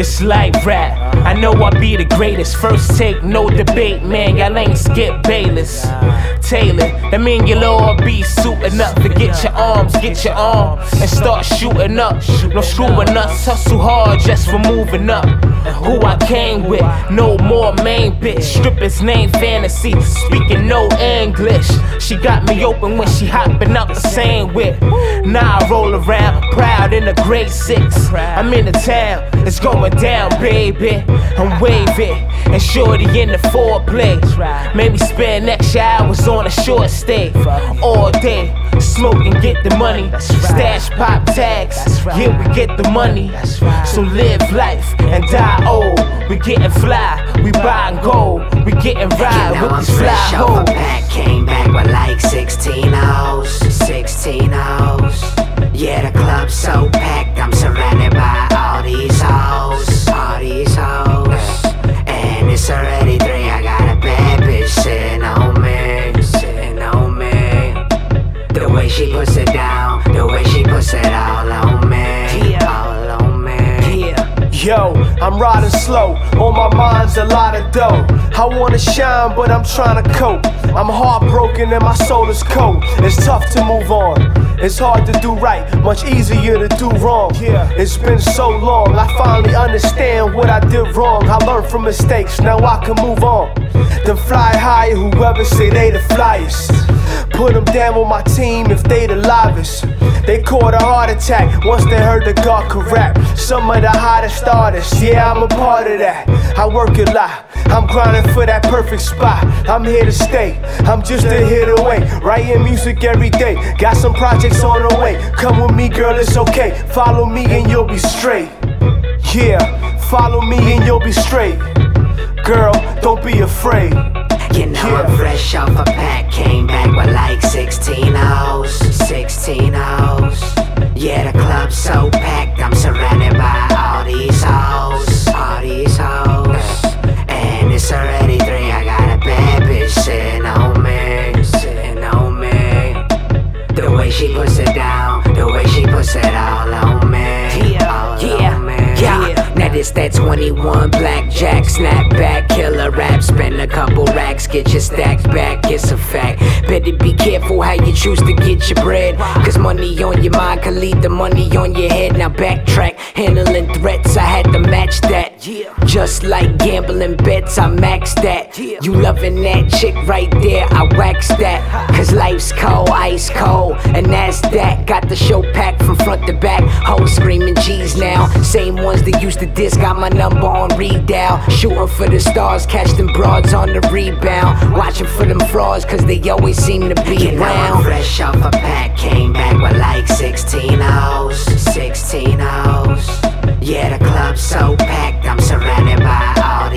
This life rap, I know I be the greatest. First take, no debate, man. Y'all ain't Skip Bayless. Taylor, that mean you'll all be suiting up to get your arms, get your arm, and start shooting up. No screwing us, hustle hard just for moving up. Who I came with, no more main bitch. Strippers name fantasy, speaking no English. She got me open when she hopping up the same whip. Now I roll around proud in a grade six. I'm in the town, it's going down, baby. I'm waving, and shorty in the foreplay. Made me spend extra hours on a short stay all day. Smoke and get the money, stash pop tags. Yeah, we get the money. So live life and die old. We getting fly, we buying gold, we getting ride know with these fly fresh off a hoes. pack, came back with like 16 O's, 16 O's. Yeah, the club's so packed, I'm surrounded I'm riding slow, on my mind's a lot of dough. I wanna shine, but I'm trying to cope. I'm heartbroken and my soul is cold. It's tough to move on. It's hard to do right, much easier to do wrong. It's been so long, I finally understand what I did wrong. I learned from mistakes, now I can move on. Then fly higher, whoever say they the flyest. Put them down on my team if they the livest. They caught a heart attack once they heard the God rap. Some of the hottest artists, yeah, I'm a part of that. I work a lot, I'm grinding for that perfect spot. I'm here to stay, I'm just a hit away. Writing music every day, got some projects on the way. Come with me, girl, it's okay. Follow me and you'll be straight. Yeah, follow me and you'll be straight. Girl, don't be afraid. You know I'm fresh off a pack, came back with like 16 O's, 16 O's. Yeah, the club's so packed, I'm surrounded That 21 blackjack snapback killer rap. Spend a couple racks, get your stacks back. It's a fact. Better be careful how you choose to get your bread. Cause money on your mind can lead the money on your head. Now backtrack, handling threats. I had to match that. Just like gambling bets, I maxed that. You loving that chick right there, I waxed that. Cause life's cold, ice cold, and that's that. Got the show packed front to back. Hoes screaming G's now. Same ones that used to diss, got my number on read dial. Shooting for the stars, catch them broads on the rebound. Watching for them frauds, cause they always seem to be You know I'm around. fresh off a pack, came back with like 16 O's, 16 O's. Yeah, the club's so packed, I'm surrounded by all